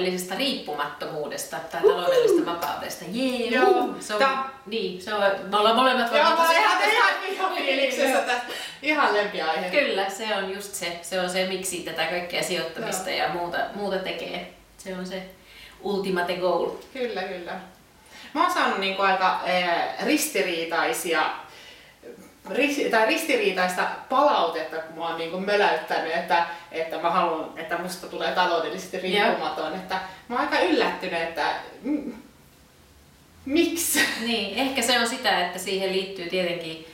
taloudellisesta riippumattomuudesta tai taloudellisesta vapaudesta. Jee, Joo. Se on, Tää- niin, se on, me ollaan molemmat Joo, varmaan mä ihan, ihan, ihan fiiliksessä tästä. Ihan lempiaihe. Kyllä, se on just se. Se on se, miksi tätä kaikkea sijoittamista ja muuta, muuta tekee. Se on se ultimate goal. Kyllä, kyllä. Mä oon saanut niinku aika eh, ristiriitaisia ris- tai ristiriitaista palautetta, kun mä oon niinku möläyttänyt, että, että mä haluan, että musta tulee taloudellisesti riippumaton. Että mä oon aika yllättynyt, että mm, miksi? Niin, ehkä se on sitä, että siihen liittyy tietenkin,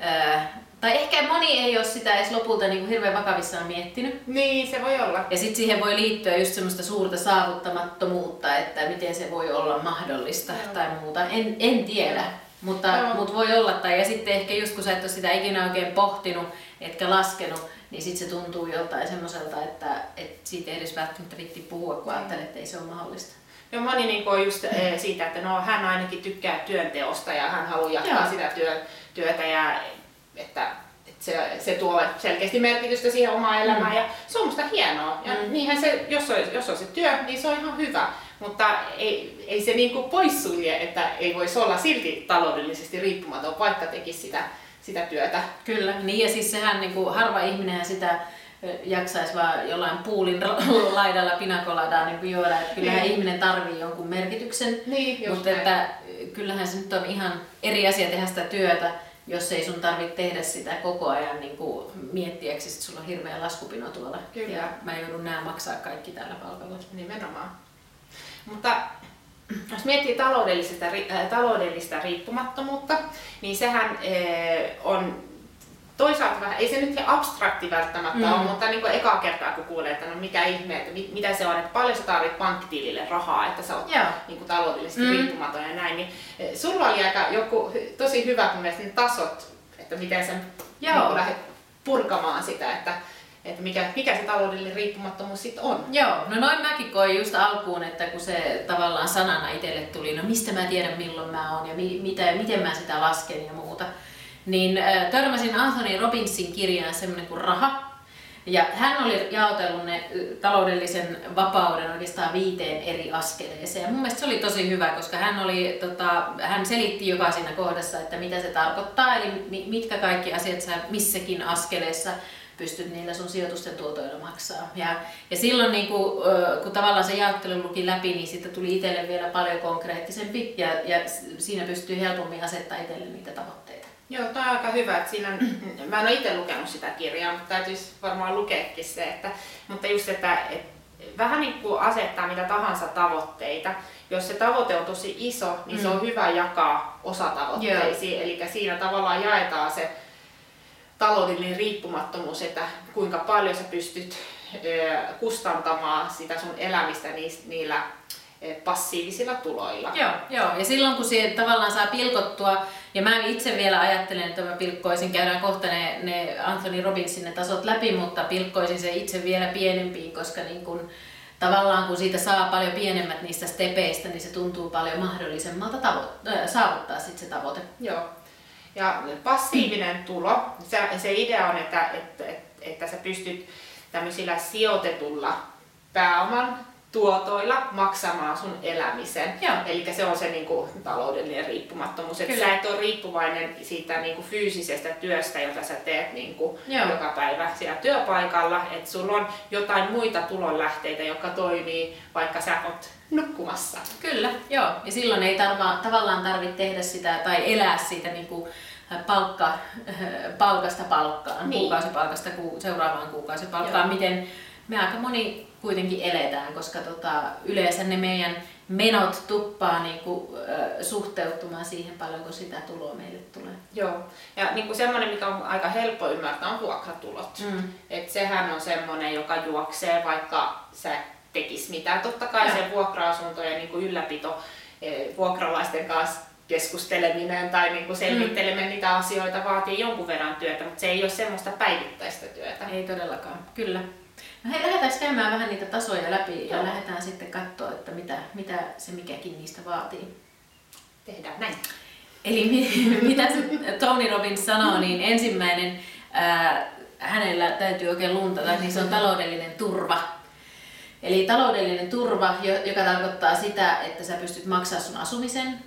ää, tai ehkä moni ei ole sitä edes lopulta niin kuin hirveän vakavissaan miettinyt. Niin, se voi olla. Ja sitten siihen voi liittyä just semmoista suurta saavuttamattomuutta, että miten se voi olla mahdollista Joo. tai muuta. En, en tiedä, Joo. Mutta, Joo. mutta voi olla. Tai, ja sitten ehkä just kun sä et ole sitä ikinä oikein pohtinut, etkä laskenut, niin sitten se tuntuu joltain semmoiselta, että, että siitä ei edes välttämättä vitti puhua, kun ajattelee, että ei se ole mahdollista. Ja moni niin on just eh, siitä, että no, hän ainakin tykkää työnteosta ja hän haluaa jatkaa Joo. sitä työ, työtä ja että, että se, se tuo selkeästi merkitystä siihen omaan elämään Mm. ja se on musta hienoa. Ja Mm. niinhän se, jos on, jos on se työ, niin se on ihan hyvä. Mutta ei, ei se niin kuin poissulje, että ei voisi olla silti taloudellisesti riippumaton, vaikka tekisi sitä, sitä työtä. Kyllä, niin ja siis sehän niin kuin, harva ihminen sitä jaksaisi vaan jollain puulin laidalla pinakoladaa niin kuin juoda. Että kyllähän Niin. ihminen tarvii jonkun merkityksen. Niin, Mutta näin. että kyllähän se nyt on ihan eri asia tehdä sitä työtä, jos ei sun tarvitse tehdä sitä koko ajan niin kuin miettiäksi, että sulla on hirveä laskupino tuolla. Kyllä. Ja mä joudun nämä maksaa kaikki tällä palkalla. Nimenomaan. Mutta jos miettii taloudellista, äh, taloudellista riippumattomuutta, niin sehän äh, on toisaalta vähän, ei se nyt ihan abstrakti välttämättä Mm. ole, mutta niin kuin ekaa kertaa kun kuulee, että no mikä ihme, että mit, mitä se on, että paljon sä tarvit pankkitilille rahaa, että sä oot Joo. niin kuin taloudellisesti Mm. riippumaton ja näin, niin eh, sulla oli aika joku tosi hyvä mun mielestä ne tasot, että miten sä Joo. niin lähdet purkamaan sitä, että, että mikä, mikä se taloudellinen riippumattomuus sitten on. Joo, no noin mäkin koin just alkuun, että kun se tavallaan sanana itselle tuli, no mistä mä tiedän milloin mä oon ja mi- mitä, miten mä sitä lasken ja muuta, niin äh, törmäsin Anthony Robbinsin kirjaan semmoinen kuin Raha. Ja hän oli jaotellut ne taloudellisen vapauden oikeastaan viiteen eri askeleeseen. Ja mun mielestä se oli tosi hyvä, koska hän, oli, tota, hän selitti joka siinä kohdassa, että mitä se tarkoittaa, eli mi- mitkä kaikki asiat sä missäkin askeleessa pystyt niillä sun sijoitusten tuotoilla maksaa. Ja, ja silloin niin kun, kun tavallaan se jaottelu luki läpi, niin siitä tuli itselle vielä paljon konkreettisempi ja, ja siinä pystyy helpommin asettaa itselle niitä tavoitteita. Joo, toi on aika hyvä. Että siinä mä en ole itse lukenut sitä kirjaa, mutta täytyisi varmaan lukeekin se. Että, mutta just, että, että vähän niin kuin asettaa mitä tahansa tavoitteita. Jos se tavoite on tosi iso, niin se Mm. on hyvä jakaa osatavoitteisiin. Eli siinä tavallaan jaetaan se taloudellinen riippumattomuus, että kuinka paljon sä pystyt kustantamaan sitä sun elämistä niillä passiivisilla tuloilla. Joo, joo. Ja silloin kun se tavallaan saa pilkottua, ja mä itse vielä ajattelen, että mä pilkkoisin, käydään kohta ne, ne Anthony Robbinsin ne tasot läpi, mutta pilkkoisin se itse vielä pienempiin, koska niin kun, tavallaan kun siitä saa paljon pienemmät niistä stepeistä, niin se tuntuu paljon mahdollisemmalta tavo- saavuttaa sit se tavoite. Joo. Ja passiivinen tulo, se, se idea on, että, että, että, että sä pystyt tämmöisillä sijoitetulla pääoman tuotoilla maksamaan sun elämisen. Eli se on se niin kuin, taloudellinen riippumattomuus. Että sä et ole riippuvainen siitä niin kuin, fyysisestä työstä, jota sä teet niin kuin, Joo. joka päivä siellä työpaikalla. Että sulla on jotain muita tulonlähteitä, jotka toimii, vaikka sä oot nukkumassa. Kyllä, joo. Ja silloin ei tarva, tavallaan tarvitse tehdä sitä tai elää siitä niin kuin palkka, palkasta palkkaan. Niin. kuukausipalkasta ku, seuraavaan kuukausipalkkaan, Joo. miten me aika moni kuitenkin eletään, koska tota, yleensä ne meidän menot tuppaa niin kuin, äh, suhteutumaan siihen paljonko sitä tuloa meille tulee. Joo. Ja niin kuin semmoinen, mikä on aika helppo ymmärtää, on vuokratulot. Mm. Et sehän on semmoinen, joka juoksee, vaikka sä tekis mitään. Totta kai Joo. se vuokra-asuntojen niin kuin ylläpito, eh, vuokralaisten kanssa keskusteleminen tai niin kuin selvitteleminen niitä asioita vaatii jonkun verran työtä, mutta se ei ole semmoista päivittäistä työtä. Ei todellakaan, kyllä. No hei, lähdetään käymään vähän niitä tasoja läpi ja Joo. lähdetään sitten katsoa, että mitä, mitä se mikäkin niistä vaatii. Tehdään näin. Eli mi- mitä Tony Robbins sanoo, niin ensimmäinen, ää, hänellä täytyy oikein luntata, niin se on taloudellinen turva. Eli taloudellinen turva, joka tarkoittaa sitä, että sä pystyt maksaa sun asumisen,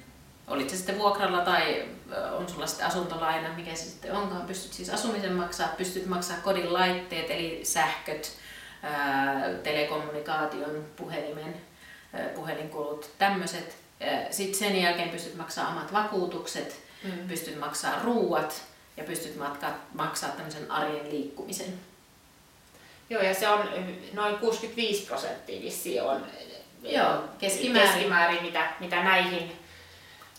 olit se sitten vuokralla tai on sulla sitten asuntolaina, mikä se sitten onkaan, pystyt siis asumisen maksaa, pystyt maksaa kodin laitteet, eli sähköt, telekommunikaation, puhelimen, puhelinkulut, tämmöiset. Sitten sen jälkeen pystyt maksaa omat vakuutukset, mm. pystyt maksaa ruuat ja pystyt matka, maksaa tämmöisen arjen liikkumisen. Joo, ja se on noin 65 prosenttia vissi on Joo, keskimäärin. keskimäärin mitä, mitä näihin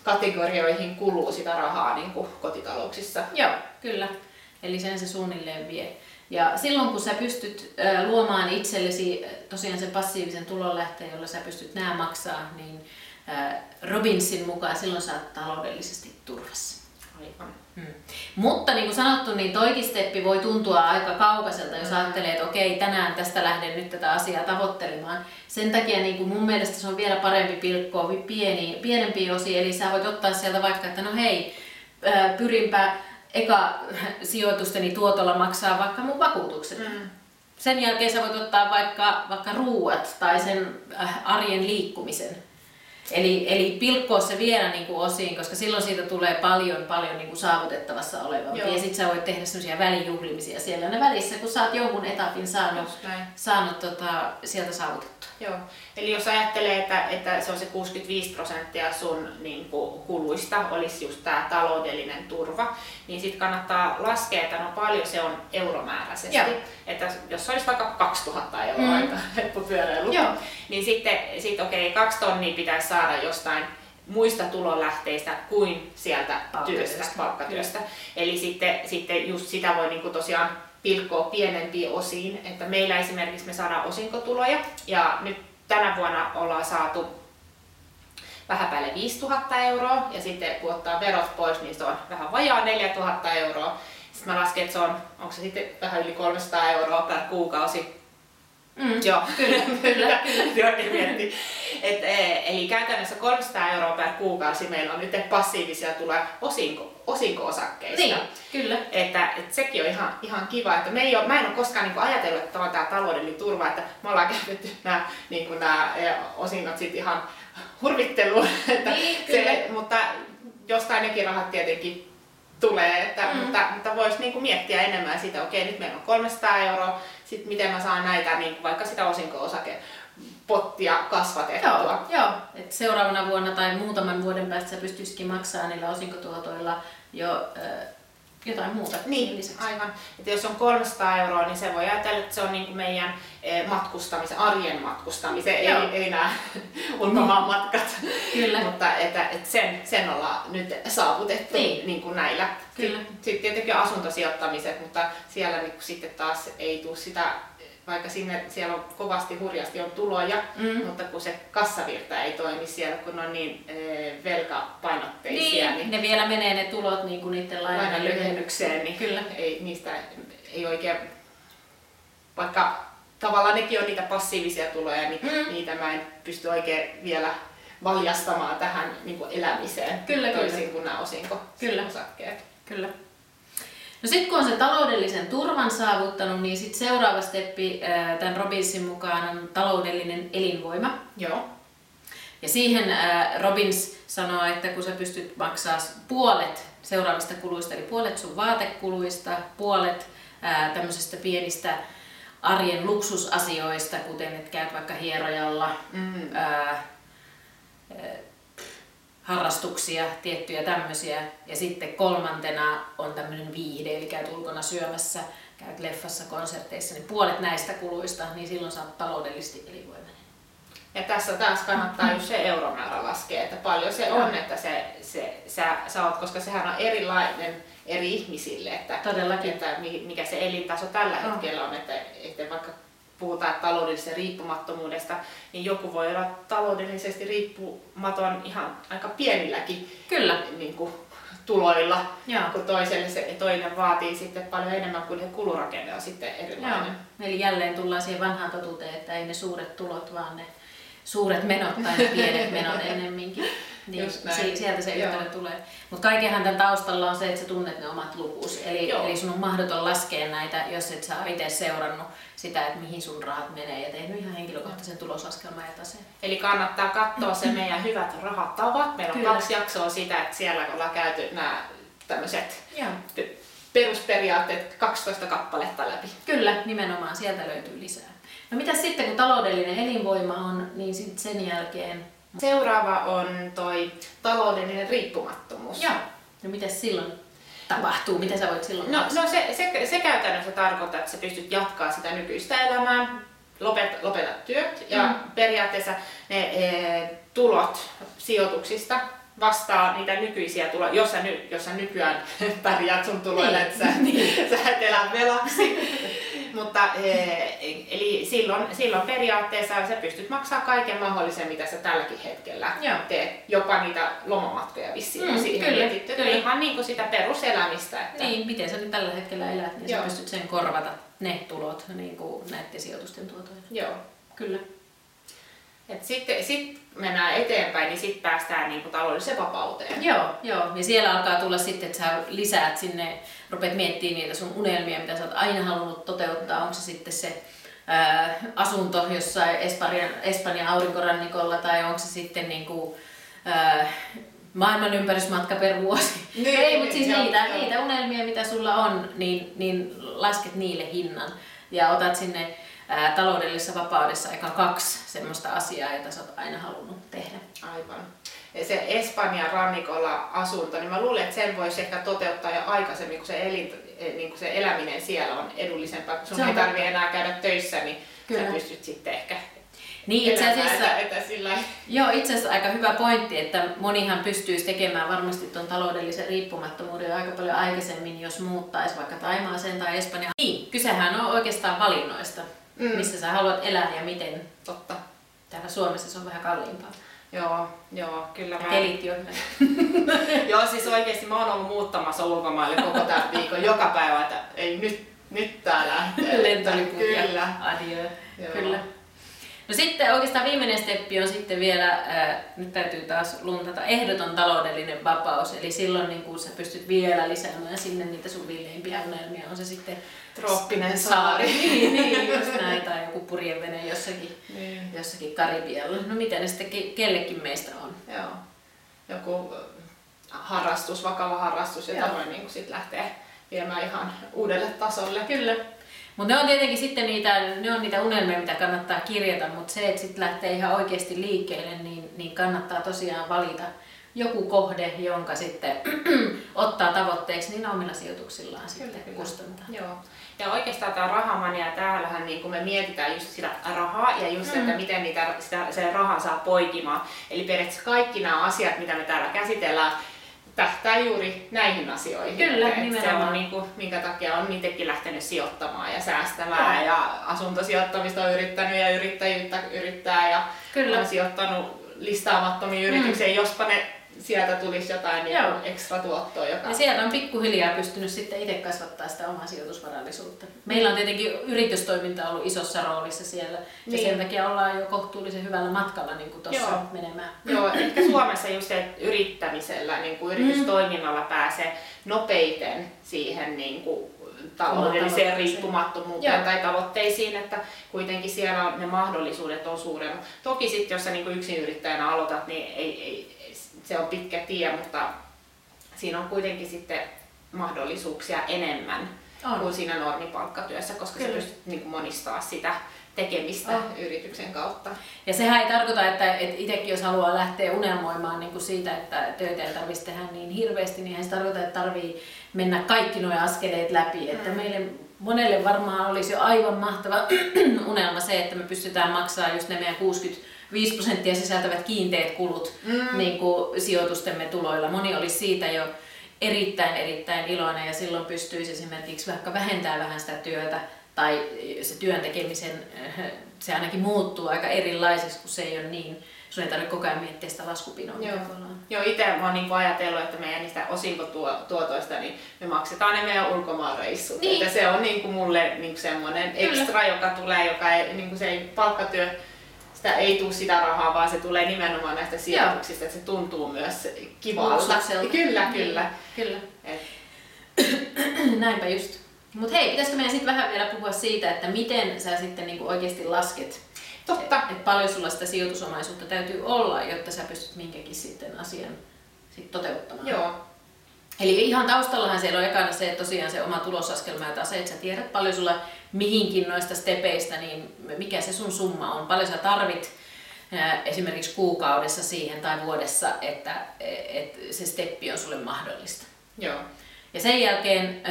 kategorioihin kuluu sitä rahaa niin kuin kotitalouksissa. Joo, kyllä. Eli sen se suunnilleen vie. Ja silloin kun sä pystyt luomaan itsellesi tosiaan sen passiivisen tulonlähteen, jolla sä pystyt nämä maksaa, niin Robinsin mukaan silloin sä oot taloudellisesti turvassa. Aivan. Hmm. Mutta niin kuin sanottu, niin toikin steppi voi tuntua aika kaukaiselta, jos ajattelee, että okei, tänään tästä lähden nyt tätä asiaa tavoittelemaan. Sen takia niin kuin mun mielestä se on vielä parempi pilkkoa pieni, pienempi osi, eli sä voit ottaa sieltä vaikka, että no hei, pyrinpä eka sijoitusteni tuotolla maksaa vaikka mun vakuutukset. Mm. Sen jälkeen sä voit ottaa vaikka, vaikka ruuat tai sen äh, arjen liikkumisen. Eli, eli pilkkoa se vielä niin kuin osiin, koska silloin siitä tulee paljon, paljon niin kuin saavutettavassa oleva. Ja sitten sä voit tehdä sellaisia välijuhlimisia siellä ne välissä, kun sä oot jonkun etapin saanut, saanut tota, sieltä saavutettua. Joo. Eli jos ajattelee, että, että se on se 65 prosenttia sun niin kuin, kuluista, olisi just tämä taloudellinen turva, niin sitten kannattaa laskea, että no paljon se on euromääräisesti. Joo. Että jos olisi vaikka 2000 euroa, mm. aika pyöräilu, niin sitten sit, okei, okay, kaksi tonnia pitäisi saada jostain muista tulonlähteistä kuin sieltä työstä, palkkatyöstä. Eli sitten, sitten just sitä voi niinku tosiaan pilkkoa pienempiin osiin, että meillä esimerkiksi me saadaan osinkotuloja ja nyt tänä vuonna ollaan saatu vähän päälle 5000 euroa ja sitten kun ottaa verot pois, niin se on vähän vajaa 4000 euroa. Sitten mä lasken, että se on, onko se sitten vähän yli 300 euroa per kuukausi. Mm, Joo, kyllä, kyllä, kyllä. Et, e, eli käytännössä 300 euroa per kuukausi meillä on nyt passiivisia tulee osinko, osinko-osakkeista. Niin, kyllä. Että, että sekin on ihan, ihan kiva. Että me ei ole, mä en ole koskaan niin ajatellut, että on tämä taloudellinen turva, että me ollaan käytetty nämä, niin kuin nämä e, osinkot sit ihan hurvitteluun. Että niin, se, mutta jostain nekin rahat tietenkin tulee, että, mm. mutta, mutta voisi niin miettiä enemmän sitä, okei nyt meillä on 300 euroa, sitten miten mä saan näitä niin vaikka sitä osinko-osake pottia kasvatettua. Joo, joo. Et seuraavana vuonna tai muutaman vuoden päästä sä pystyisikin maksaa niillä osinkotuotoilla jo äh, jotain muuta niin, lisäksi. aivan. Et jos on 300 euroa, niin se voi ajatella, että se on niin kuin meidän matkustamisen, arjen matkustamisen, ei, ei nämä ulkomaan matkat. Kyllä. Mutta että, että sen, sen ollaan nyt saavutettu niin. Niin kuin näillä. Kyllä. Sitten tietenkin asuntosijoittamiset, mutta siellä niin sitten taas ei tule sitä vaikka sinne siellä on kovasti hurjasti on tuloja, mm. mutta kun se kassavirta ei toimi siellä, kun on niin e, velkapainotteisia. Niin, niin, ne vielä menee ne tulot niin kuin niiden lainan lyhennykseen, niin Kyllä. Ei, niistä ei oikein, vaikka tavallaan nekin on niitä passiivisia tuloja, niin mm. niitä mä en pysty oikein vielä valjastamaan tähän niin kuin elämiseen kyllä, toisin kyllä. kuin nämä osinko kyllä. osakkeet. Kyllä. No sitten kun on se taloudellisen turvan saavuttanut, niin sitten seuraava steppi tämän Robinsin mukaan on taloudellinen elinvoima. Joo. Ja siihen Robins sanoo, että kun sä pystyt maksaa puolet seuraavista kuluista, eli puolet sun vaatekuluista, puolet tämmöisestä pienistä arjen luksusasioista, kuten että käyt vaikka hierojalla, mm. ää, harrastuksia, tiettyjä tämmöisiä. Ja sitten kolmantena on tämmöinen viihde, eli käyt ulkona syömässä, käyt leffassa, konserteissa, niin puolet näistä kuluista, niin silloin saat taloudellisesti elinvoimainen. Ja tässä taas kannattaa just se euromäärä laskea, että paljon se on, että se, se, sä, sä oot, koska sehän on erilainen eri ihmisille, että, Todellakin. että mikä se elintaso tällä hetkellä on, että, että vaikka puhutaan taloudellisesta riippumattomuudesta, niin joku voi olla taloudellisesti riippumaton ihan aika pienilläkin Kyllä. Niin kuin, tuloilla, Joo. kun toiselle se toinen vaatii sitten paljon enemmän kuin kulurakenne on sitten erilainen. Joo. Eli jälleen tullaan siihen vanhaan totuuteen, että ei ne suuret tulot, vaan ne suuret menot tai ne pienet menot ennemminkin. Niin, Just näin. si- sieltä se yhtälö tulee. Mutta kaikenhan tämän taustalla on se, että sä tunnet ne omat lukus. Eli, Joo. eli sun on mahdoton laskea näitä, jos et sä ole itse seurannut sitä, että mihin sun rahat menee ja tehnyt ihan henkilökohtaisen tuloslaskelman ja taseen. Eli kannattaa katsoa se meidän hyvät rahatavat. Meillä on Kyllä. kaksi jaksoa sitä, että siellä ollaan käyty nämä tämmöiset perusperiaatteet 12 kappaletta läpi. Kyllä, nimenomaan sieltä löytyy lisää. No mitä sitten, kun taloudellinen elinvoima on, niin sit sen jälkeen... Seuraava on toi taloudellinen riippumattomuus. Joo. No mitä silloin tapahtuu? Mitä sä voit silloin No, no se, se, se käytännössä tarkoittaa, että sä pystyt jatkaa sitä nykyistä elämää, lopet, lopetat työt ja Mm. periaatteessa ne e, tulot sijoituksista vastaa niitä nykyisiä tuloja, jos sä, ny, jos sä nykyään pärjäät sun tuloilla, Niin. että sä, sä et elä velaksi. Mutta e, eli silloin, silloin periaatteessa sä pystyt maksaa kaiken mahdollisen, mitä sä tälläkin hetkellä Joo. teet. Jopa niitä lomamatkoja vissiin Mm, siihen kyllä, mietitty. kyllä. Ihan niin kuin sitä peruselämistä. Että Niin, miten sä nyt tällä hetkellä elät, niin Joo. sä pystyt sen korvata ne tulot niin kuin näiden sijoitusten tuotoilla. Joo. Kyllä. Et sitten sit mennään eteenpäin, niin sitten päästään niinku taloudelliseen vapauteen. Joo, joo. Ja siellä alkaa tulla sitten, että sä lisäät sinne, rupeat miettimään niitä sun unelmia, mitä sä oot aina halunnut toteuttaa. Onko se sitten se ää, asunto jossain Espanjan, Espanjan aurinkorannikolla tai onko se sitten niinku, ää, maailman ympärysmatka per vuosi. Niin, Ei, mutta siis joo, niitä, joo. niitä unelmia, mitä sulla on, niin, niin lasket niille hinnan ja otat sinne ää, taloudellisessa vapaudessa aika kaksi semmoista asiaa, jota sä oot aina halunnut tehdä. Aivan. Ja se Espanjan rannikolla asunto, niin mä luulen, että sen voisi ehkä toteuttaa jo aikaisemmin, kun se, elin, niin kun se eläminen siellä on edullisempaa. Kun sun Se ei tarvitse enää käydä töissä, niin Kyllä. sä pystyt sitten ehkä Niin itse asiassa, että, sillä joo, itse asiassa aika hyvä pointti, että monihan pystyisi tekemään varmasti tuon taloudellisen riippumattomuuden jo aika paljon aikaisemmin, jos muuttaisi vaikka Taimaaseen tai Espanjaan. Niin, kysehän on oikeastaan valinnoista, Mm. missä sä haluat elää ja miten. totta. Täällä Suomessa se on vähän kalliimpaa. Joo, joo, kyllä mä... Telit jo. Joo, siis oikeesti mä oon ollut muuttamassa ulkomaille koko tämän viikon joka päivä, että ei nyt, nyt tää lähtee. Lentoliput Kyllä. Adieu. Joo. Kyllä. No sitten oikeastaan viimeinen steppi on sitten vielä, äh, nyt täytyy taas luntata, ehdoton taloudellinen vapaus. Eli silloin niin kun sä pystyt vielä lisäämään sinne niitä sun villeimpiä unelmia, on se sitten Trooppinen saari. niin, niin, just näin, tai joku purjevene jossakin, Niin. jossakin Karibialla. No mitä ne sitten ke- kellekin meistä on. Joo. Joku äh, harrastus, vakava harrastus, jota Joo. voi niin sit lähteä viemään ihan uudelle tasolle. Kyllä. Mutta ne on tietenkin sitten niitä, ne on niitä unelmia, mitä kannattaa kirjata, mutta se, että sitten lähtee ihan oikeasti liikkeelle, niin, niin kannattaa tosiaan valita joku kohde, jonka sitten ottaa tavoitteeksi, niin omilla sijoituksillaan sitten kyllä. kustantaa. Joo. Ja oikeastaan tämä rahamania, täällähän niin kun me mietitään just sitä rahaa ja just, mm. että miten niitä, sitä, se raha saa poikimaan. Eli periaatteessa kaikki nämä asiat, mitä me täällä käsitellään, tähtää juuri näihin asioihin. Kyllä, Että se nimenomaan. on niin kuin, minkä takia on itsekin lähtenyt sijoittamaan ja säästämään ja asuntosijoittamista on yrittänyt ja yrittäjyyttä yrittää ja Kyllä. on sijoittanut listaamattomiin yrityksiin, jospa ne sieltä tulisi jotain niin ekstra tuottoa. Joka... Ja sieltä on pikkuhiljaa pystynyt sitten itse kasvattaa sitä omaa sijoitusvarallisuutta. Meillä on tietenkin yritystoiminta ollut isossa roolissa siellä, ja Niin. sen takia ollaan jo kohtuullisen hyvällä matkalla niin kuin tuossa Joo. menemään. Joo, ehkä Suomessa just se että yrittämisellä, niin kuin yritystoiminnalla pääsee nopeiten siihen niin kuin taloudelliseen riippumattomuuteen Joo. tai tavoitteisiin, että kuitenkin siellä on, ne mahdollisuudet on suuremmat. Toki sitten, jos sä niin kuin yksin yrittäjänä aloitat, niin ei, ei, se on pitkä tie, mutta siinä on kuitenkin sitten mahdollisuuksia enemmän On. kuin siinä normipalkkatyössä, koska sä Kyllä. pystyt niin kuin monistaa sitä tekemistä On. yrityksen kautta. Ja sehän ei tarkoita, että, että itsekin jos haluaa lähteä unelmoimaan niin kuin siitä, että töitä ei tarvitsisi tehdä niin hirveästi, niin ei se tarkoita, että tarvii mennä kaikki nuo askeleet läpi. Että meille monelle varmaan olisi jo aivan mahtava unelma se, että me pystytään maksamaan just ne meidän 65 prosenttia sisältävät kiinteät kulut mm. niin kuin sijoitustemme tuloilla. Moni olisi siitä jo erittäin erittäin iloinen ja silloin pystyisi esimerkiksi vaikka vähentää vähän sitä työtä tai se työn tekemisen, se ainakin muuttuu aika erilaiseksi, kun se ei ole niin, sun ei tarvitse koko ajan miettiä sitä laskupinoa. Joo. Joo, itse mä oon niinku ajatellut, että meidän niistä osinkotuotoista niin me maksetaan ne meidän ulkomaanreissut. Niin. Että se on niinku mulle niinku semmoinen Kyllä. ekstra, joka tulee, joka ei, niinku se ei palkkatyö sitä ei tule sitä rahaa, vaan se tulee nimenomaan näistä sijoituksista, että se tuntuu myös kivalta. Kyllä, Niin, kyllä. Kyllä. Et, Näinpä just. Mutta hei, pitäisikö meidän sitten vähän vielä puhua siitä, että miten sä sitten niinku oikeasti lasket, totta. että et paljon sulla sitä sijoitusomaisuutta täytyy olla, jotta sä pystyt minkäkin sitten asian sit toteuttamaan. Joo. Eli ihan taustallahan siellä on ekana se, että tosiaan se oma tulosaskelma ja tase, että sä tiedät paljon sulla mihinkin noista stepeistä, niin mikä se sun summa on, paljon sä tarvit esimerkiksi kuukaudessa siihen tai vuodessa, että et se steppi on sulle mahdollista. Joo. Ja sen jälkeen,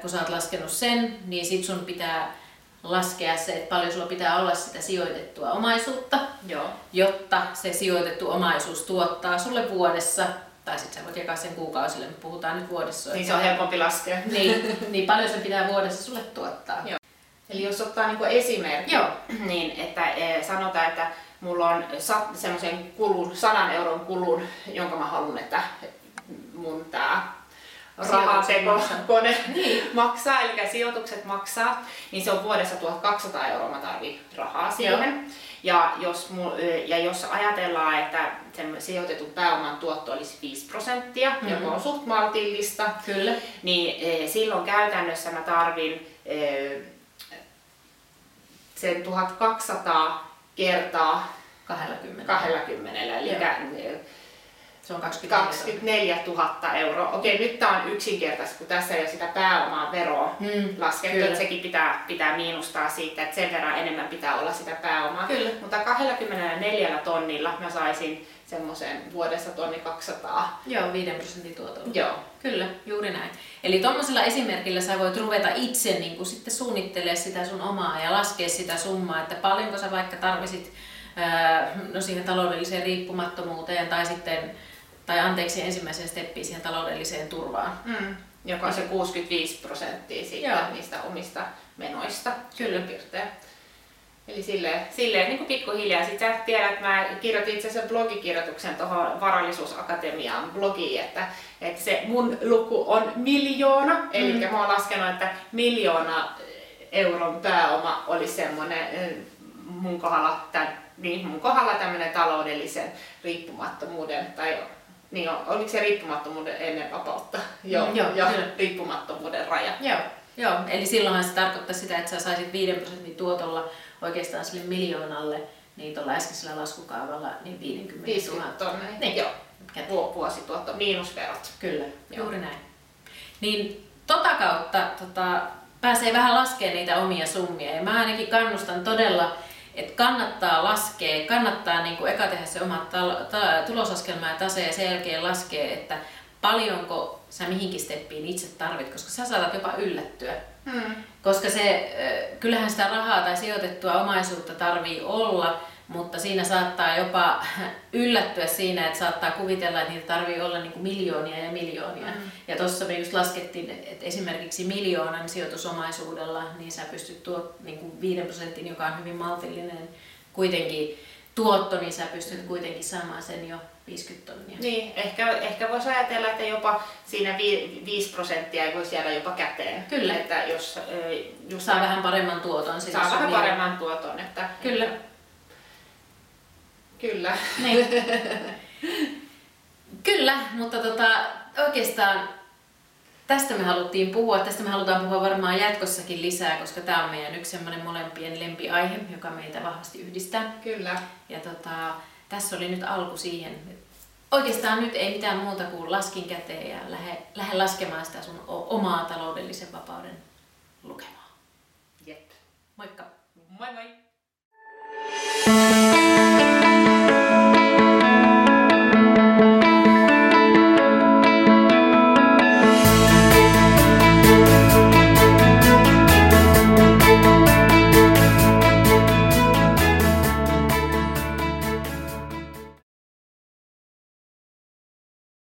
kun sä oot laskenut sen, niin sit sun pitää laskea se, että paljon sulla pitää olla sitä sijoitettua omaisuutta, Joo. jotta se sijoitettu omaisuus tuottaa sulle vuodessa, tai sitten sä voit jakaa sen kuukausille, mutta puhutaan nyt vuodessa. Niin se on helpompi laskea. niin, niin paljon se pitää vuodessa sulle tuottaa. Joo. Eli jos ottaa niinku esimerkki, Joo. niin että eh, sanotaan, että mulla on semmoisen kulun, 100 euron kulun, jonka mä haluan, että mun tää rahatekokone Niin. maksaa, eli sijoitukset maksaa, niin se on vuodessa 1200 euroa mä tarvin rahaa siihen. Ja jos, ja jos ajatellaan, että sen sijoitetun pääoman tuotto olisi 5 prosenttia, mm-hmm. joka on suht maltillista, Kyllä. niin silloin käytännössä mä tarvin sen 1200 kertaa 20. 20, eli Joo. Se on 24. 24 000 euroa. Okei, nyt tämä on yksinkertaista, kun tässä ei ole sitä pääomaa veroa Mm, laskettu, kyllä. että sekin pitää, pitää miinustaa siitä, että sen verran enemmän pitää olla sitä pääomaa. Kyllä. Mutta 24 tonnilla mä saisin semmoisen vuodessa tonni 200. Joo, 5 prosentin tuotolla. Joo. Kyllä, juuri näin. Eli tuommoisella esimerkillä sä voit ruveta itse niin kuin sitten suunnittelemaan sitä sun omaa ja laskea sitä summaa, että paljonko sä vaikka tarvisit no siihen taloudelliseen riippumattomuuteen tai sitten, tai anteeksi ensimmäisen steppiin siihen taloudelliseen turvaan. Mm. Joka on se 65 prosenttia siitä Joo. niistä omista menoista. Kyllä. piirtein. Eli silleen, silleen niin kuin pikkuhiljaa. Sitten sä tiedät, että mä kirjoitin itse asiassa blogikirjoituksen tuohon Varallisuusakatemiaan blogiin, että, että se mun luku on miljoona. Mm. Eli mä oon laskenut, että miljoona euron pääoma oli semmoinen mun kohdalla, tämän, niin, mun kohdalla tämmöinen taloudellisen riippumattomuuden, tai niin on, oliko se riippumattomuuden ennen vapautta? Joo, Mm, joo, joo kyllä. riippumattomuuden raja. Joo, joo. eli silloinhan se tarkoittaa sitä, että sä saisit 5 prosentin tuotolla oikeastaan sille miljoonalle, niin tuolla äskeisellä laskukaavalla, niin 50 000. 50 tonnia. Niin. Joo. Käteen. Vu- Vuosituotto, miinusverot. Kyllä, Joo. juuri näin. Niin tota kautta tota, pääsee vähän laskemaan niitä omia summia. Ja mä ainakin kannustan todella, että kannattaa laskea, kannattaa niin kuin eka tehdä se oma tal- ta- tulosaskelma ja tase ja sen jälkeen laskea, että paljonko sä mihinkin steppiin itse tarvit, koska sä saatat jopa yllättyä. Hmm. Koska se, kyllähän sitä rahaa tai sijoitettua omaisuutta tarvii olla, mutta siinä saattaa jopa yllättyä siinä, että saattaa kuvitella, että niitä tarvii olla niin kuin miljoonia ja miljoonia. Mm. Ja tuossa me just laskettiin, että esimerkiksi miljoonan sijoitusomaisuudella, niin sä pystyt tuot niin kuin 5 prosentin, joka on hyvin maltillinen kuitenkin tuotto, niin sä pystyt kuitenkin saamaan sen jo 50 tonnia. Niin, ehkä, ehkä voisi ajatella, että jopa siinä 5 prosenttia ei voisi jäädä jopa käteen. Kyllä. Että jos just Saa vähän paremman tuoton. saa vähän paremman tuoton. Että, Kyllä. Kyllä. Niin. Kyllä, mutta tota, oikeastaan tästä me haluttiin puhua. Tästä me halutaan puhua varmaan jatkossakin lisää, koska tämä on meidän yksi semmoinen molempien lempiaihe, joka meitä vahvasti yhdistää. Kyllä. Ja tota, tässä oli nyt alku siihen. Oikeastaan nyt ei mitään muuta kuin laskin käteen ja lähde, lähde laskemaan sitä sun omaa taloudellisen vapauden lukemaa. Jep. Moikka. Moi moi.